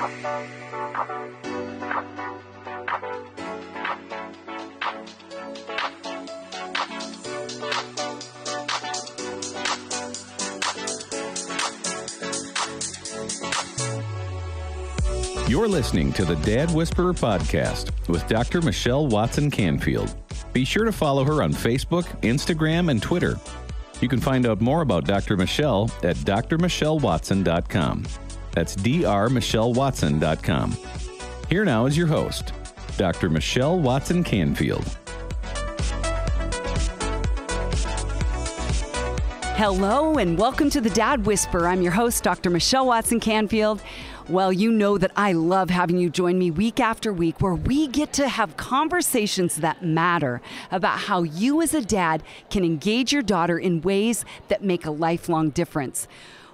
You're listening to the Dad Whisperer podcast with Dr. Michelle Watson Canfield. Be sure to follow her on Facebook, Instagram, and Twitter. You can find out more about Dr. Michelle at drmichellewatson.com. That's drmichellewatson.com. Here now is your host, Dr. Michelle Watson Canfield. Hello, and welcome to the Dad Whisper. I'm your host, Dr. Michelle Watson Canfield. Well, you know that I love having you join me week after week where we get to have conversations that matter about how you as a dad can engage your daughter in ways that make a lifelong difference.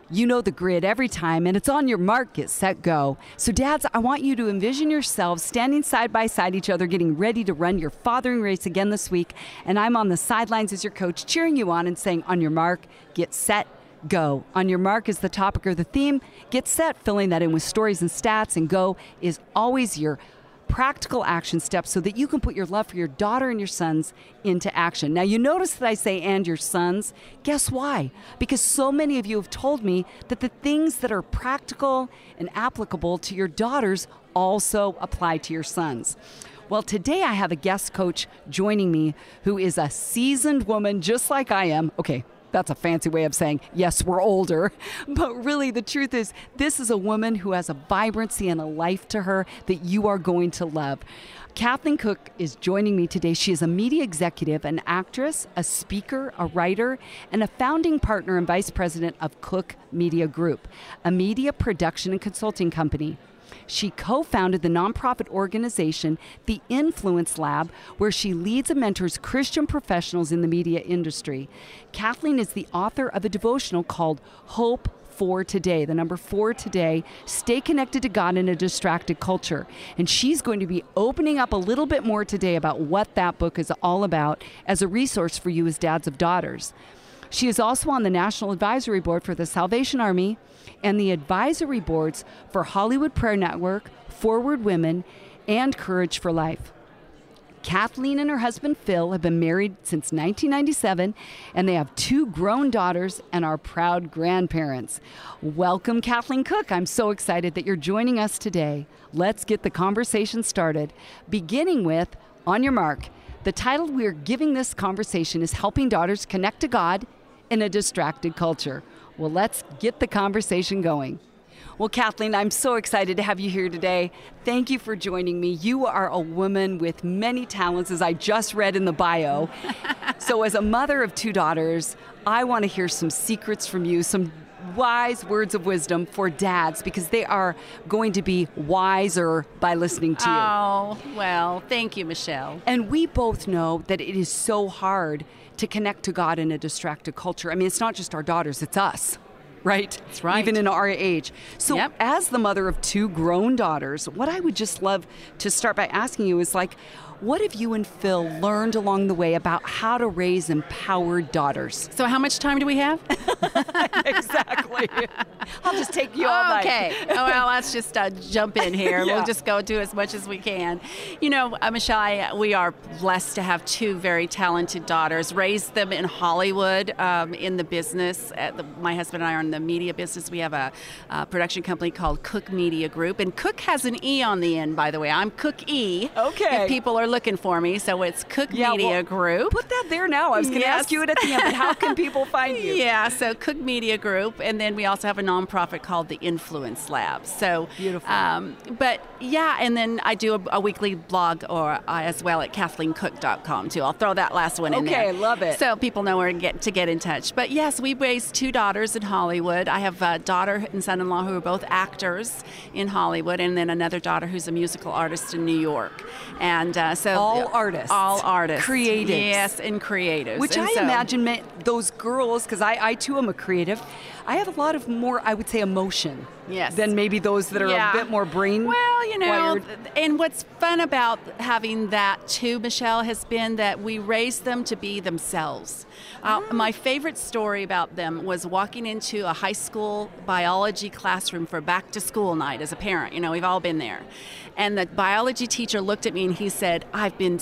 You know the grid every time, and it's on your mark, get set, go. So, dads, I want you to envision yourselves standing side by side each other, getting ready to run your fathering race again this week. And I'm on the sidelines as your coach, cheering you on and saying, On your mark, get set, go. On your mark is the topic or the theme. Get set, filling that in with stories and stats, and go is always your practical action steps so that you can put your love for your daughter and your sons into action. Now, you notice that I say and your sons. Guess why? Because so many of you have told me that the things that are practical and applicable to your daughters also apply to your sons. Well, today I have a guest coach joining me who is a seasoned woman just like I am. Okay, that's a fancy way of saying, yes, we're older. But really, the truth is, this is a woman who has a vibrancy and a life to her that you are going to love. Kathleen Cooke is joining me today. She is a media executive, an actress, a speaker, a writer, and a founding partner and vice president of Cooke Media Group, a media production and consulting company. She co founded the nonprofit organization, The Influence Lab, where she leads and mentors Christian professionals in the media industry. Kathleen is the author of a devotional called Hope for today, the number four today. Stay connected to God in a distracted culture. And she's going to be opening up a little bit more today about what that book is all about as a resource for you as dads of daughters. She is also on the National Advisory Board for the Salvation Army and the advisory boards for Hollywood Prayer Network, Forward Women, and Courage for Life. Kathleen and her husband Phil have been married since 1997 and they have two grown daughters and are proud grandparents. Welcome, Kathleen Cooke. I'm so excited that you're joining us today. Let's get the conversation started, beginning with On Your Mark. The title we're giving this conversation is Helping Daughters Connect to God in a Distracted Culture. Well, let's get the conversation going. Well, Kathleen, I'm so excited to have you here today. Thank you for joining me. You are a woman with many talents, as I just read in the bio. so, as a mother of two daughters, I want to hear some secrets from you, some wise words of wisdom for dads because they are going to be wiser by listening to you. Oh, well, thank you, Michelle. And we both know that it is so hard to connect to God in a distracted culture. I mean, it's not just our daughters, it's us. Right? That's right. Even in our age. So, Yep. as the mother of two grown daughters, what I would just love to start by asking you is like, what have you and Phil learned along the way about how to raise empowered daughters? So, how much time do we have? exactly. I'll just take you all night. okay. oh, well, let's just uh, jump in here. Yeah. We'll just go do as much as we can. You know, uh, Michelle, I, we are blessed to have two very talented daughters. Raised them in Hollywood, um, in the business. At the, my husband and I are in the media business. We have a, uh production company called Cooke Media Group, and Cooke has an E on the end. By the way, I'm Cook E. Okay. If people are looking for me, so it's Cooke Yeah, Media well, Group. Put that there now. I was going to Yes. ask you it at the end, but how can people find you? Yeah, so Cooke Media Group, and then we also have a nonprofit called the Influence Lab. So Beautiful. Um, but yeah, and then I do a, a weekly blog or uh, as well at KathleenCooke.com too. I'll throw that last one in there. Okay, love it. So people know where to get to get in touch. But yes, we raised two daughters in Hollywood. I have a daughter and son-in-law who are both actors in Hollywood, and then another daughter who's a musical artist in New York. And uh, so All artists. all artists, Creatives. yes, and creatives. Which And I so- imagine meant those girls, because I, I too am a creative. I have a lot of more, I would say, emotion. Yes. Than maybe those that are Yeah. a bit more brain. Well, you know, wired. and what's fun about having that too, Michelle, has been that we raise them to be themselves. Uh, Ah. my favorite story about them was walking into a high school biology classroom for back to school night as a parent. You know, we've all been there. And the biology teacher looked at me and he said, I've been.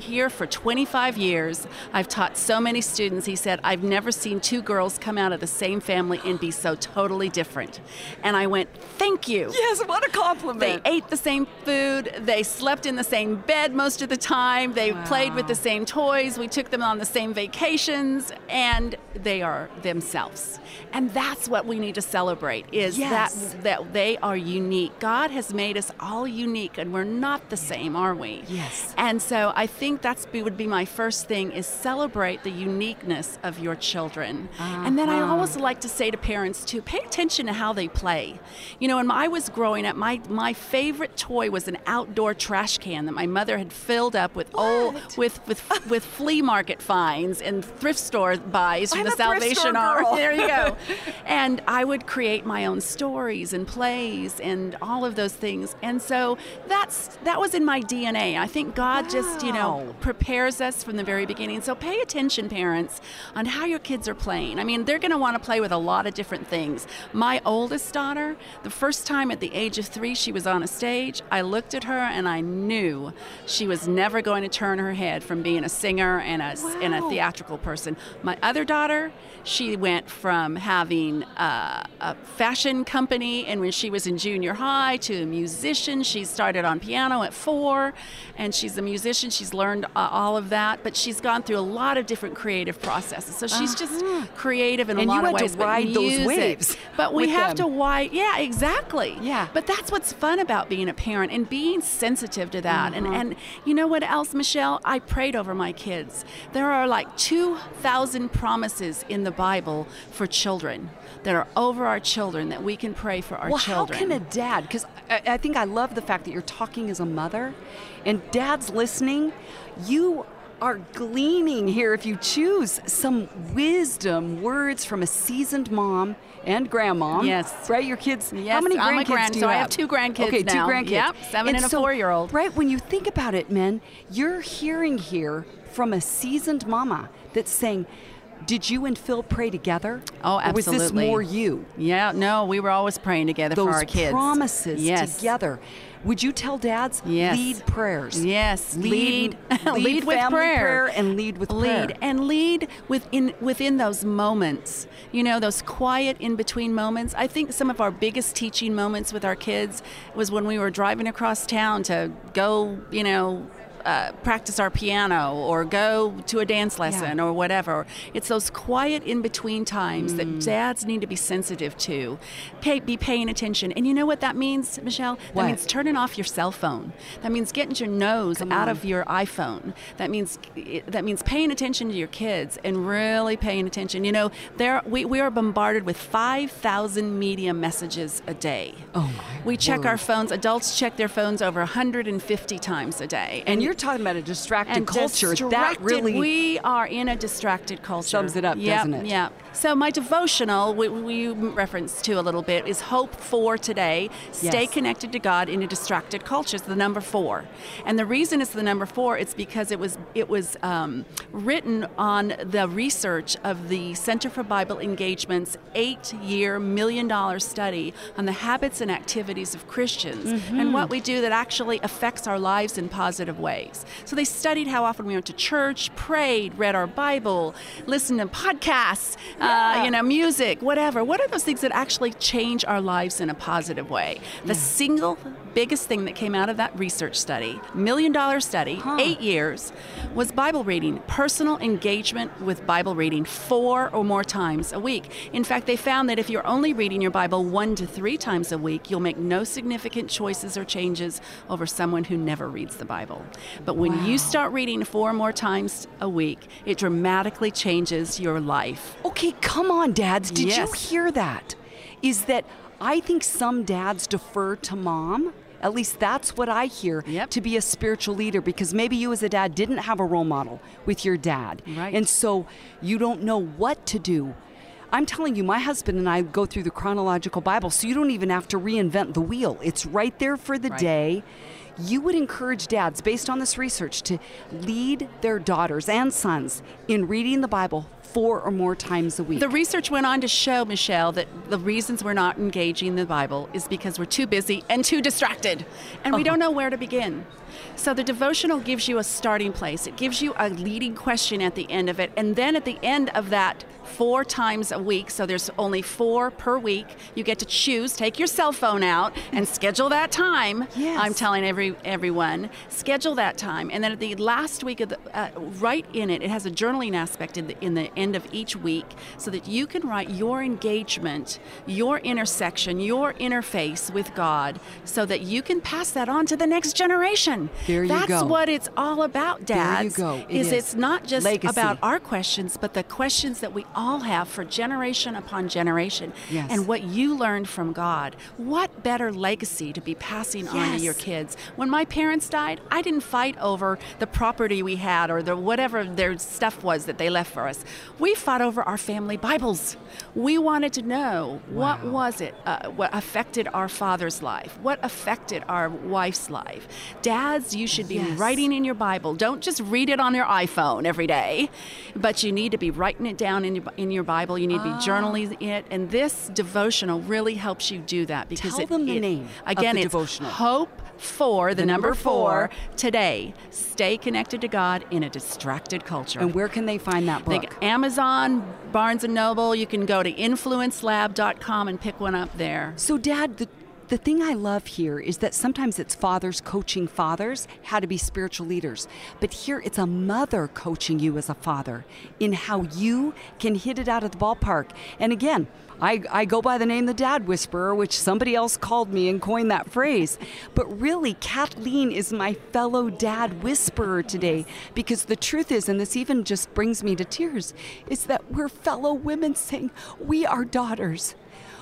Here for 25 years. I've taught so many students. He said, I've never seen two girls come out of the same family and be so totally different. And I went, Thank you. yes, what a compliment. They ate the same food. They slept in the same bed most of the time. They played with the same toys. We took them on the same vacations, and they are themselves. And that's what we need to celebrate: is Yes. that that they are unique. God has made us all unique, and we're not the same, are we? Yes. And so I think that's be, would be my first thing: is celebrate the uniqueness of your children. And then I Uh-huh. always like to say to parents too: pay attention to how they play. You know, when I was growing up, my my favorite toy was an outdoor trash can that my mother had filled up with old with with with flea market finds and thrift store buys from the Salvation Army. There you go. and I would create my own stories and plays and all of those things. And so that's that was in my DNA. I think God just, you know, Wow. prepares us from the very beginning. So pay attention, parents, on how your kids are playing. I mean, they're going to want to play with a lot of different things. My oldest daughter, the first time at the age of three she was on a stage, I looked at her and I knew she was never going to turn her head from being a singer and a, and a theatrical person. My other daughter, she went from having uh, a fashion company and when she was in junior high to a musician. She started on piano at four and she's a musician. She's learned uh, all of that, but she's gone through a lot of different creative processes. So she's just creative in Uh-huh. And a you lot of ways. had to ways. but ride those waves But we have them. to why yeah exactly Yeah. but that's what's fun about being a parent and being sensitive to that and Uh-huh. and you know what else michelle i prayed over my kids there are like 2000 promises in the bible for children that are over our children that we can pray for our well, children how can a dad? Because I, I think I love the fact that you're talking as a mother, and dad's listening. You are gleaning here, if you choose, some wisdom words from a seasoned mom and grandmom. Yes. right. Your kids. how Yes, many I'm a grandkids grand- do you so I have? have two grandkids Okay, now. two grandkids. Yep, seven and a so, four-year-old. Right. When you think about it, men, you're hearing here from a seasoned mama that's saying. Did you and Phil pray together? Oh, Or was this more you? yeah no we were always praying together those for our kids promises yes together. Would you tell dads Yes. lead prayers? Yes, lead, lead, lead, with family prayer. and lead with lead prayer. and lead within within those moments. You know, those quiet in between moments. I think some of our biggest teaching moments with our kids was when we were driving across town to go, you know. Uh, practice our piano or go to a dance lesson or whatever. It's those quiet in between times Mm. that dads need to be sensitive to. Pay, be paying attention. And you know what that means, Michelle? That means turning off your cell phone. That means getting your nose Come out on. of your iPhone. That means that means paying attention to your kids and really paying attention. You know, there we, we are bombarded with 5,000 media messages a day. Oh, my We check our phones. Adults check their phones over 150 times a day. And you're talking about a distracted and culture. that really we are in a distracted culture. Sums it up, Yep, doesn't it? Yeah. So my devotional, we, we referenced to a little bit, is hope for today. Stay Yes. connected to God in a distracted culture. It's the number four, and the reason it's the number four, it's because it was it was um, written on the research of the Center for Bible Engagement's eight-year, million-dollar study on the habits and activities of Christians Mm-hmm. and what we do that actually affects our lives in positive ways. So they studied how often we went to church, prayed, read our Bible, listened to podcasts, uh, you know, music, whatever. What are those things that actually change our lives in a positive way? The single biggest thing that came out of that research study, million dollar study, eight years, was Bible reading, personal engagement with Bible reading four or more times a week. In fact, they found that if you're only reading your Bible one to three times a week, you'll make no significant choices or changes over someone who never reads the Bible. But when you start reading four or more times a week, it dramatically changes your life. Okay, come on, dads. Did you hear that? Is that I think some dads defer to mom. At least that's what I hear Yep. to be a spiritual leader because maybe you as a dad didn't have a role model with your dad. Right. And so you don't know what to do. I'm telling you, my husband and I go through the chronological Bible, so you don't even have to reinvent the wheel. It's right there for the Right. day. You would encourage dads, based on this research, to lead their daughters and sons in reading the Bible four or more times a week. The research went on to show, Michelle, that the reasons we're not engaging the Bible is because we're too busy and too distracted, and we Uh-huh. don't know where to begin. So the devotional gives you a starting place. It gives you a leading question at the end of it, and then at the end of that, four times a week. So there's only four per week. You get to choose. Take your cell phone out and schedule that time. Yes. I'm telling every everyone schedule that time, and then at the last week of the uh, right in it, it has a journaling aspect in the in the end of each week, so that you can write your engagement, your intersection, your interface with God, so that you can pass that on to the next generation. There you That's go. what it's all about, Dad. There you dads. go. It is is. it's not just Legacy. about our questions, but the questions that we all have for generation upon generation, Yes. and what you learned from God. What better legacy to be passing on to your kids? When my parents died, I didn't fight over the property we had or the whatever their stuff was that they left for us. We fought over our family Bibles. We wanted to know what was it, uh, what affected our father's life, what affected our wife's life. Dads, you should be Yes. writing in your Bible. Don't just read it on your iPhone every day, but you need to be writing it down in your in your Bible. You need to be Ah. journaling it, and this devotional really helps you do that because Tell it, them the it- name again. it's devotional. Hope for the, The number, number four, four. today. Stay connected to God in a distracted culture. and where can they find that book? Like Amazon, Barnes and Noble. You can go to influencelab.com and pick one up there. So, Dad, the, the thing I love here is that sometimes it's fathers coaching fathers how to be spiritual leaders. But here it's a mother coaching you as a father in how you can hit it out of the ballpark. And again, I, I go by the name the Dad Whisperer, which somebody else called me and coined that phrase. But really, Kathleen is my fellow Dad Whisperer today because the truth is, and this even just brings me to tears, is that we're fellow women saying, We are daughters.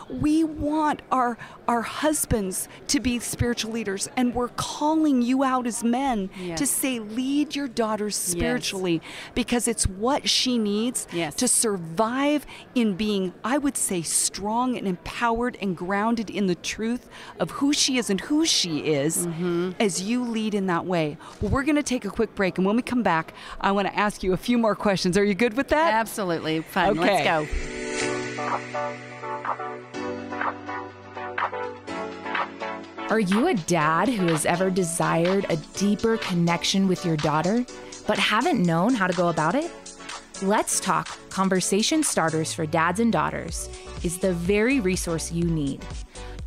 We want our our husbands to be spiritual leaders and we're calling you out as men Yes. to say lead your daughters spiritually because it's what she needs Yes. to survive in being I would say strong and empowered and grounded in the truth of who she is and who she is Mm-hmm. as you lead in that way. Well, we're going to take a quick break and when we come back I want to ask you a few more questions. Are you good with that? Absolutely fun. Okay. Let's go. Are you a dad who has ever desired a deeper connection with your daughter, but haven't known how to go about it? Let's Talk Conversation Starters for Dads and Daughters is the very resource you need.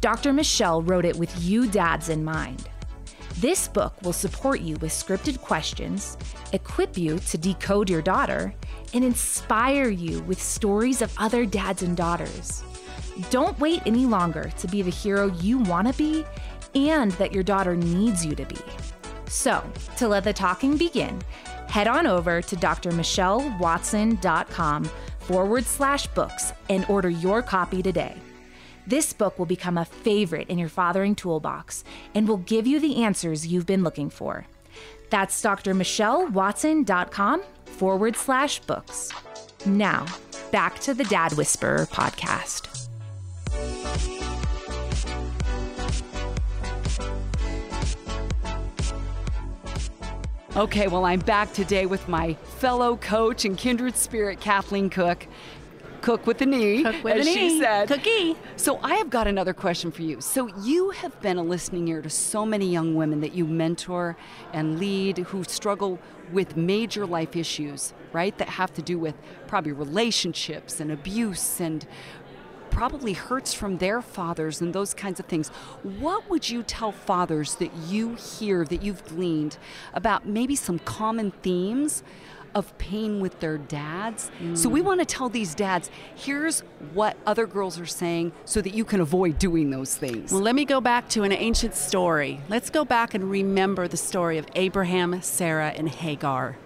Dr. Michelle wrote it with you dads in mind. This book will support you with scripted questions, equip you to decode your daughter, and inspire you with stories of other dads and daughters. Don't wait any longer to be the hero you want to be and that your daughter needs you to be. So, to let the talking begin, head on over to drmichellewatson.com forward slash books and order your copy today. This book will become a favorite in your fathering toolbox and will give you the answers you've been looking for. That's drmichellewatson.com forward slash books. Now, back to the Dad Whisperer podcast. Okay, well, I'm back today with my fellow coach and kindred spirit, Kathleen Cooke. Cook with the knee, Cook with as an she E. said. Cookie. So I have got another question for you. So you have been a listening ear to so many young women that you mentor and lead who struggle with major life issues, right? That have to do with probably relationships and abuse and probably hurts from their fathers and those kinds of things. What would you tell fathers that you hear, that you've gleaned about maybe some common themes of pain with their dads? So we mm. want to tell these dads, here's what other girls are saying so that you can avoid doing those things. Well, let me go back to an ancient story. Let's go back and remember the story of Abraham, Sarah, and Hagar.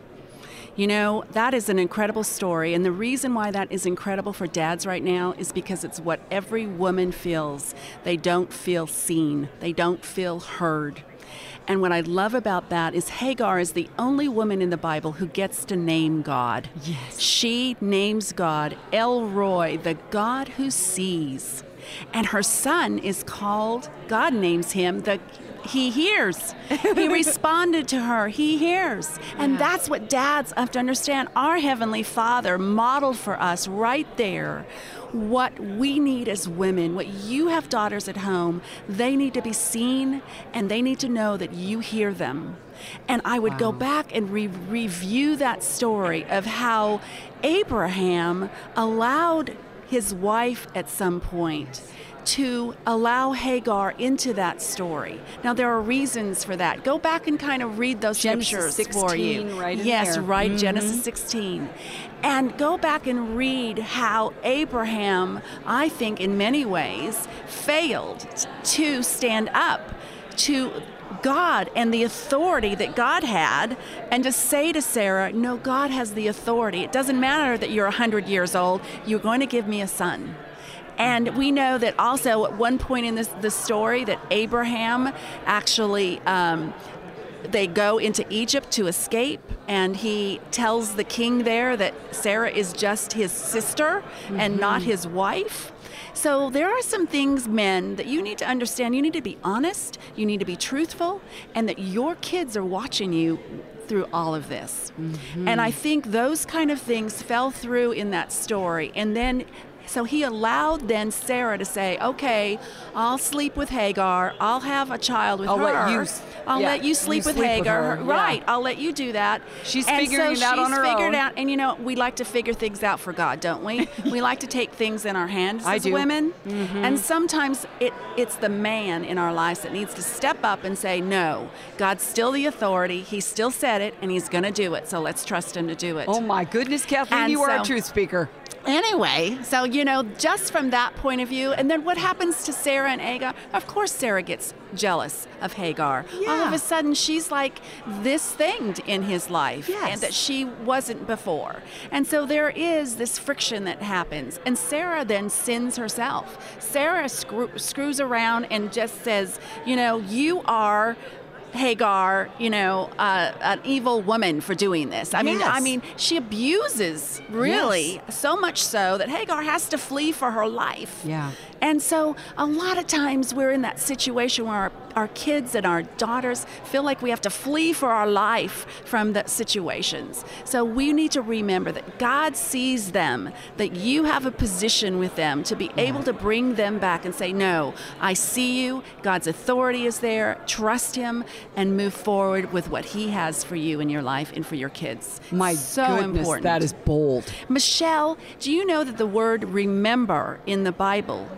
You know, that is an incredible story. And the reason why that is incredible for dads right now is because it's what every woman feels. They don't feel seen, they don't feel heard. And what I love about that is Hagar is the only woman in the Bible who gets to name God. Yes. She names God El Roi, the God who sees. And her son is called, God names him the he hears. he responded to her. He hears. And that's what dads have to understand. Our Heavenly Father modeled for us right there what we need as women, what you have daughters at home, they need to be seen and they need to know that you hear them. And I would go back and re- review that story of how Abraham allowed his wife at some point to allow Hagar into that story. Now there are reasons for that. Go back and kind of read those Genesis scriptures for you. right in yes, there. right, Mhm. Genesis 16. And go back and read how Abraham, I think in many ways, failed to stand up to God and the authority that God had, and to say to Sarah, No, God has the authority. It doesn't matter that you're 100 years old, you're going to give me a son. And we know that also at one point in this the story that Abraham actually um, they go into Egypt to escape, and he tells the king there that Sarah is just his sister and not his wife. So there are some things, men, that you need to understand. You need to be honest, you need to be truthful, and that your kids are watching you through all of this. And I think those kind of things fell through in that story. And then so he allowed then Sarah to say, "Okay, I'll sleep with Hagar. I'll have a child with I'll her. let you I'll yeah, let you you sleep with sleep with Hagar. her, yeah. Right? I'll let you do that." She's and figuring so it out on she's her figured own. out, and you know, we like to figure things out for God, don't we? we like to take things in our hands I as do. Mm-hmm. women, and sometimes it it's the man in our lives that needs to step up and say, "No, God's still the authority. He still said it, and He's going to do it. So let's trust Him to do it." Oh my goodness, Kathleen, And you are a truth speaker. Anyway, so you know, just from that point of view, and then what happens to Sarah and Hagar? Of course, Sarah gets jealous of Hagar. All of a sudden, she's like this thing in his life, Yes. and that she wasn't before. And so there is this friction that happens, and Sarah then sins herself. Sarah screw, screws around and just says, you know, you are. Hagar, you know, uh, an evil woman for doing this. I mean, I mean, she abuses really so much so that Hagar has to flee for her life. Yeah. And so a lot of times we're in that situation where our, our kids and our daughters feel like we have to flee for our life from the situations. So we need to remember that God sees them, that you have a position with them to be mm-hmm. able to bring them back and say, No, I see you. God's authority is there. Trust Him and move forward with what He has for you in your life and for your kids. My so goodness, important. that is bold. Michelle, do you know that the word remember in the Bible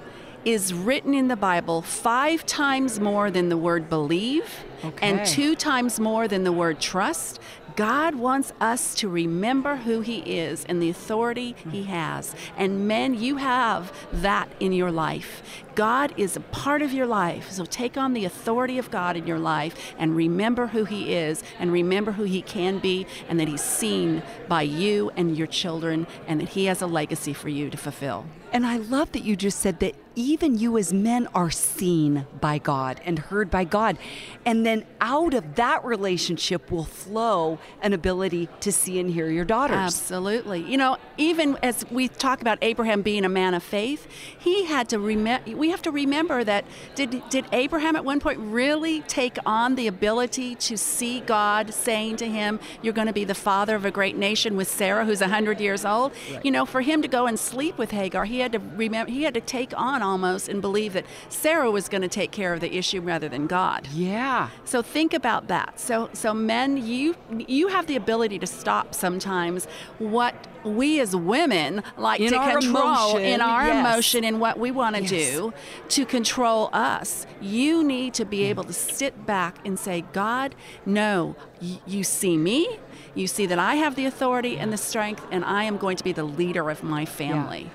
is written in the Bible five times more than the word believe and two times more than the word trust? God wants us to remember who He is and the authority He has. And men, you have that in your life. God is a part of your life. So take on the authority of God in your life and remember who He is and remember who He can be and that He's seen by you and your children and that He has a legacy for you to fulfill. And I love that you just said that even you as men are seen by God and heard by God. And then out of that relationship will flow an ability to see and hear your daughters. Absolutely. You know, even as we talk about Abraham being a man of faith, he had to remember. We have to remember that did did Abraham at one point really take on the ability to see God saying to him, "You're going to be the father of a great nation" with Sarah, who's hundred years old. You know, for him to go and sleep with Hagar, he had to remember. He had to take on almost and believe that Sarah was going to take care of the issue rather than God. Yeah. So think about that. So so men, you you have the ability to stop sometimes what we as women like In to control emotion, in our yes. emotion and what we want to Yes. do to control us. You need to be mm. able to sit back and say, God, no, y- you see me. You see that I have the authority and the strength, and I am going to be the leader of my family.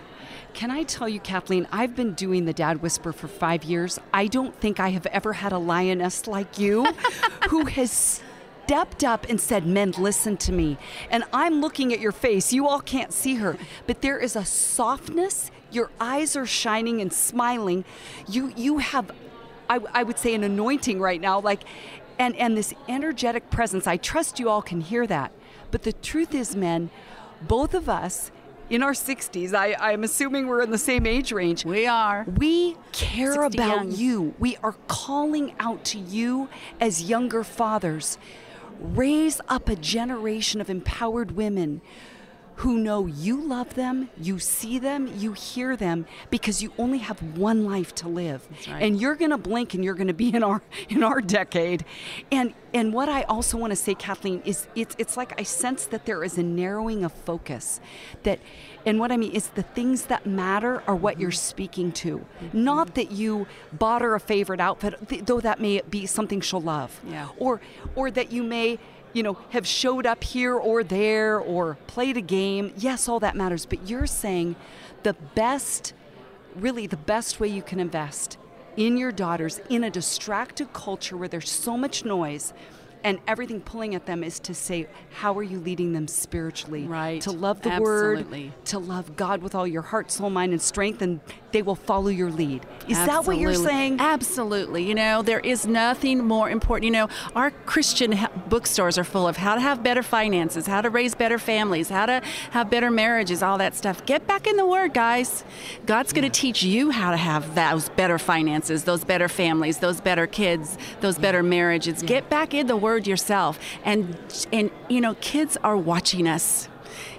Can I tell you, Kathleen, I've been doing the Dad Whisper for five years. I don't think I have ever had a lioness like you who has stepped up and said, Men, listen to me. And I'm looking at your face. You all can't see her, but there is a softness. Your eyes are shining and smiling. You, you have, I, I would say, an anointing right now. Like, and, and this energetic presence. I trust you all can hear that. But the truth is, men, both of us in our 60s, I, I'm assuming we're in the same age range. We are. We care about young. you. We are calling out to you as younger fathers. Raise up a generation of empowered women who know you love them, you see them, you hear them because you only have one life to live. right. And you're going to blink and you're going to be in our in our decade. And and what I also want to say Kathleen is it's it's like I sense that there is a narrowing of focus that and what I mean is the things that matter are what you're mm-hmm. speaking to. Mm-hmm. Not that you bought her a favorite outfit, th- though that may be something she'll love. Yeah. Or or that you may you know, have showed up here or there or played a game. Yes, all that matters. But you're saying the best, really the best way you can invest in your daughters in a distracted culture where there's so much noise and everything pulling at them is to say, how are you leading them spiritually? Right. To love the Absolutely. word, to love God with all your heart, soul, mind, and strength, and they will follow your lead. Is that what you're saying? Absolutely. You know, there is nothing more important. You know, our Christian bookstores are full of how to have better finances, how to raise better families, how to have better marriages, all that stuff. Get back in the Word, guys. God's going to teach you how to have those better finances, those better families, those better kids, those better marriages. Get back in the Word yourself. And and you know, kids are watching us.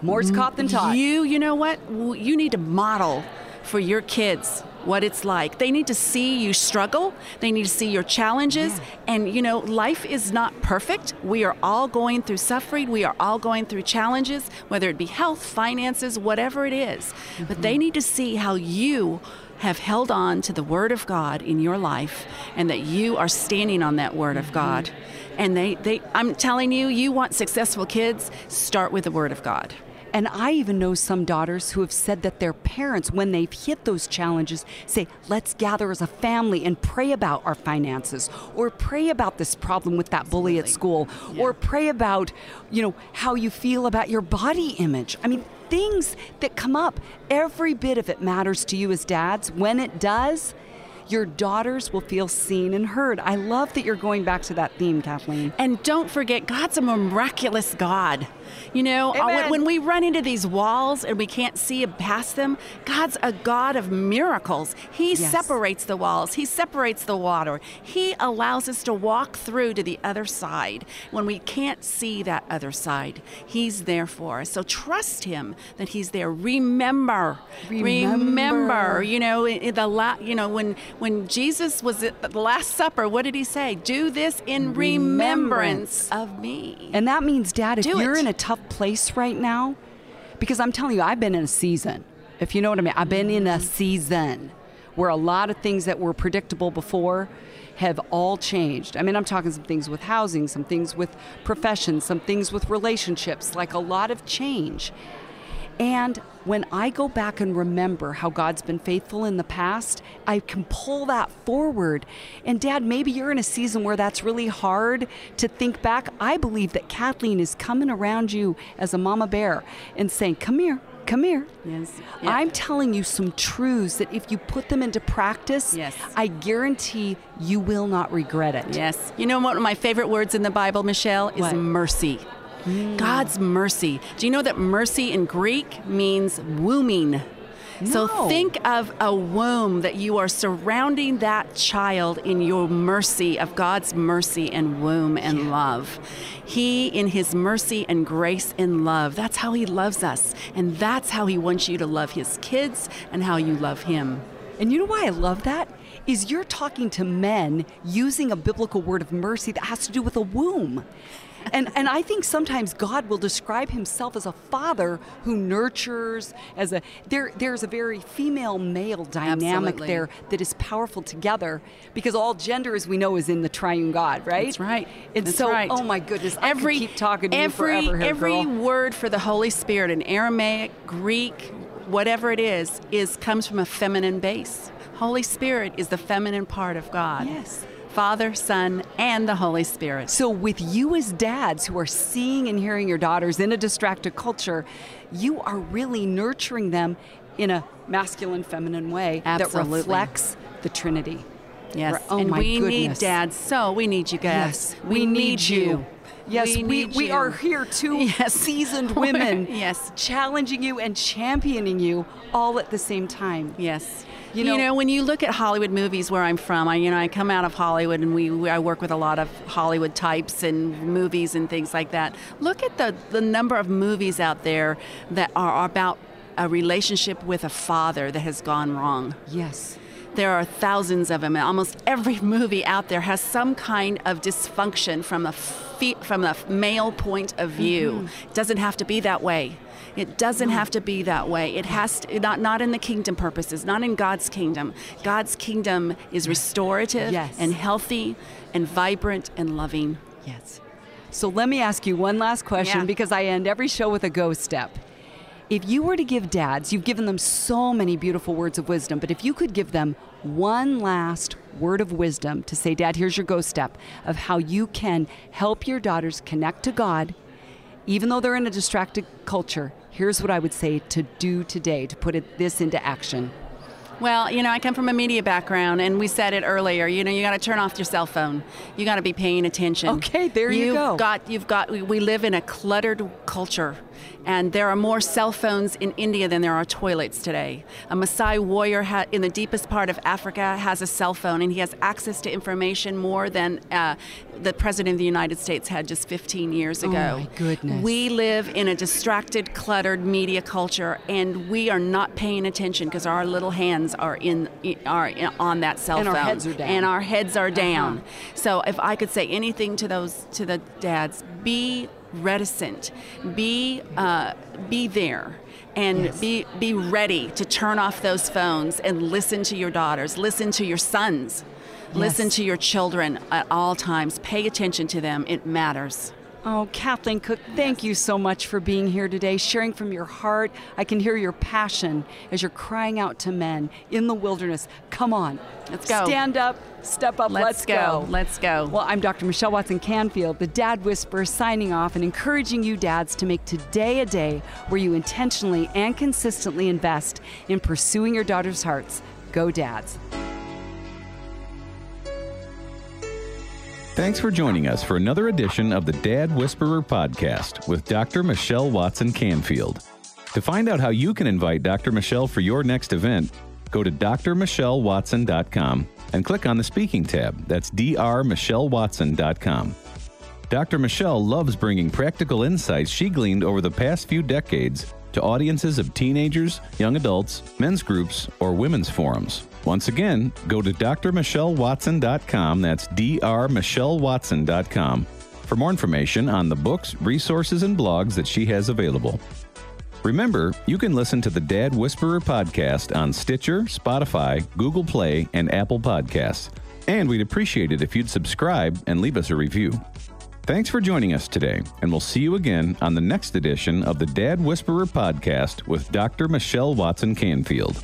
More's caught than taught. You, you know what? You need to model for your kids what it's like. They need to see you struggle. They need to see your challenges. And, you know, life is not perfect. We are all going through suffering. We are all going through challenges, whether it be health, finances, whatever it is. Mm-hmm. But they need to see how you have held on to the Word of God in your life and that you are standing on that Word of mm-hmm. God. And they, they, I'm telling you, you want successful kids, start with the Word of God. And I even know some daughters who have said that their parents, when they've hit those challenges, say, let's gather as a family and pray about our finances, or pray about this problem with that bully at school, or pray about, you know, how you feel about your body image. I mean, things that come up, every bit of it matters to you as dads. When it does, your daughters will feel seen and heard. I love that you're going back to that theme, Kathleen. And don't forget, God's a miraculous God. You know, uh, Amen. when, we run into these walls and we can't see past them, God's a God of miracles. He Yes. separates the walls, He separates the water. He allows us to walk through to the other side when we can't see that other side. He's there for us. So trust Him that He's there. Remember, Remember. you know, the la- you know when when Jesus was at the Last Supper, what did He say? Do this in remembrance, of me. And that means, Dad, if Do you're it. in a tough place right now, because I'm telling you, I've been in a season, if you know what I mean, I've been in a season where a lot of things that were predictable before have all changed. I mean, I'm talking some things with housing, some things with professions, some things with relationships, like a lot of change. And when I go back and remember how God's been faithful in the past, I can pull that forward. And dad, maybe you're in a season where that's really hard to think back. I believe that Kathleen is coming around you as a mama bear and saying, Come here, come here. Yes. Yeah. I'm telling you some truths that if you put them into practice, Yes. I guarantee you will not regret it. Yes. You know what one of my favorite words in the Bible, Michelle, is What? mercy. Mm. God's mercy. Do you know that mercy in Greek means wombing? So think of a womb that you are surrounding that child in your mercy of God's mercy and womb and love. He, in His mercy and grace and love, that's how He loves us. And that's how He wants you to love His kids and how you love Him. And you know why I love that? Is you're talking to men using a biblical word of mercy that has to do with a womb. And and I think sometimes God will describe himself as a father who nurtures as a there there's a very female male dynamic Absolutely. there that is powerful together because all gender as we know is in the triune God, right? That's right. And That's so right. oh my goodness, I every could keep talking to every, you forever here, every girl. word for the Holy Spirit in Aramaic, Greek, whatever it is, is comes from a feminine base. Holy Spirit is the feminine part of God. Yes. Father, Son, and the Holy Spirit. So, with you as dads who are seeing and hearing your daughters in a distracted culture, you are really nurturing them in a masculine, feminine way Absolutely. that reflects the Trinity. Yes. Oh and my we need goodness. dads. So we need you guys. Yes, we, need you. Yes, we, we, need you. are here two Yes. seasoned women. Yes. Challenging you and championing you all at the same time. Yes. You know, You know- know, when you look at Hollywood movies where I'm from, I you know I come out of Hollywood and we, we I work with a lot of Hollywood types and movies and things like that. Look at the the number of movies out there that are about a relationship with a father that has gone wrong. Yes. There are thousands of them. and Almost every movie out there has some kind of dysfunction from a fe- from a male point of view. It doesn't have to be that way. It doesn't have to be that way. It has to, not not in the kingdom purposes, not in God's kingdom. God's kingdom is restorative Yes. and healthy and vibrant and loving. Yes. So let me ask you one last question Yeah. because I end every show with a go step. If you were to give dads, you've given them so many beautiful words of wisdom, but if you could give them one last word of wisdom to say, Dad, here's your go step of how you can help your daughters connect to God, even though they're in a distracted culture, here's what I would say to do today to put it, this into action. Well, you know, I come from a media background, and we said it earlier. You know, you got to turn off your cell phone. You got to be paying attention. Okay, there you You've go. Got you've got. We live in a cluttered culture, and there are more cell phones in India than there are toilets today. A Maasai warrior ha- in the deepest part of Africa has a cell phone, and he has access to information more than uh, the president of the United States had just 15 years ago. Oh, my goodness. We live in a distracted, cluttered media culture, and we are not paying attention because our little hands are in are in, on that cell And phone, our heads are down. and our heads are down. Uh-huh. So, if I could say anything to those to the dads, be reticent, be uh, be there. And be be ready to turn off those phones and listen to your daughters, listen to your sons, listen to your children at all times. Pay attention to them; it matters. Oh, Kathleen Cooke, thank you so much for being here today, sharing from your heart. I can hear your passion as you're crying out to men in the wilderness. Come on. Let's go. Stand up, step up, let's, Let's go. Let's go. Well, I'm Dr. Michelle Watson Canfield, the Dad Whisperer, signing off and encouraging you dads to make today a day where you intentionally and consistently invest in pursuing your daughter's hearts. Go, dads. Thanks for joining us for another edition of the Dad Whisperer podcast with Dr. Michelle Watson Canfield. To find out how you can invite Dr. Michelle for your next event, go to drmichellewatson.com and click on the speaking tab. That's drmichellewatson.com. Dr. Michelle loves bringing practical insights she gleaned over the past few decades to audiences of teenagers, young adults, men's groups, or women's forums. Once again, go to drmichellewatson.com. That's drmichellewatson.com for more information on the books, resources, and blogs that she has available. Remember, you can listen to the Dad Whisperer podcast on Stitcher, Spotify, Google Play, and Apple Podcasts. And we'd appreciate it if you'd subscribe and leave us a review. Thanks for joining us today, and we'll see you again on the next edition of the Dad Whisperer podcast with Dr. Michelle Watson Canfield.